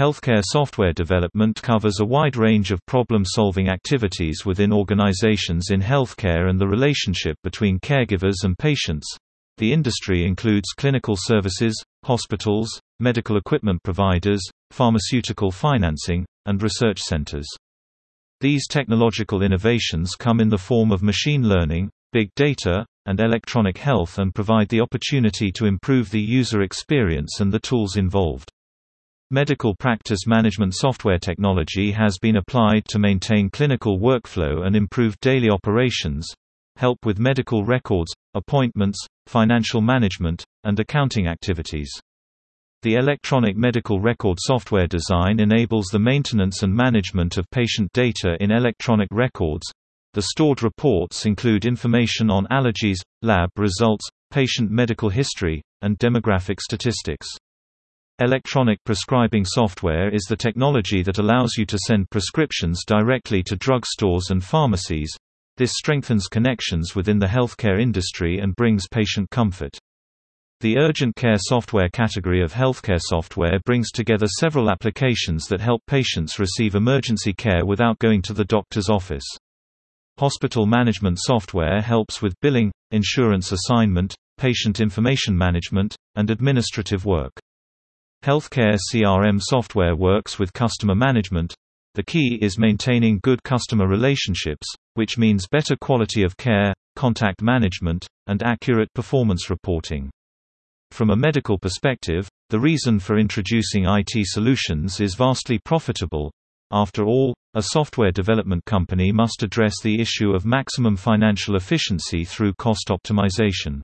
Healthcare software development covers a wide range of problem-solving activities within organizations in healthcare and the relationship between caregivers and patients. The industry includes clinical services, hospitals, medical equipment providers, pharmaceutical financing, and research centers. These technological innovations come in the form of machine learning, big data, and electronic health and provide the opportunity to improve the user experience and the tools involved. Medical practice management software technology has been applied to maintain clinical workflow and improve daily operations, help with medical records, appointments, financial management, and accounting activities. The electronic medical record software design enables the maintenance and management of patient data in electronic records. The stored reports include information on allergies, lab results, patient medical history, and demographic statistics. Electronic prescribing software is the technology that allows you to send prescriptions directly to drugstores and pharmacies. This strengthens connections within the healthcare industry and brings patient comfort. The urgent care software category of healthcare software brings together several applications that help patients receive emergency care without going to the doctor's office. Hospital management software helps with billing, insurance assignment, patient information management, and administrative work. Healthcare CRM software works with customer management. The key is maintaining good customer relationships, which means better quality of care, contact management, and accurate performance reporting. From a medical perspective, the reason for introducing IT solutions is vastly profitable. After all, a software development company must address the issue of maximum financial efficiency through cost optimization.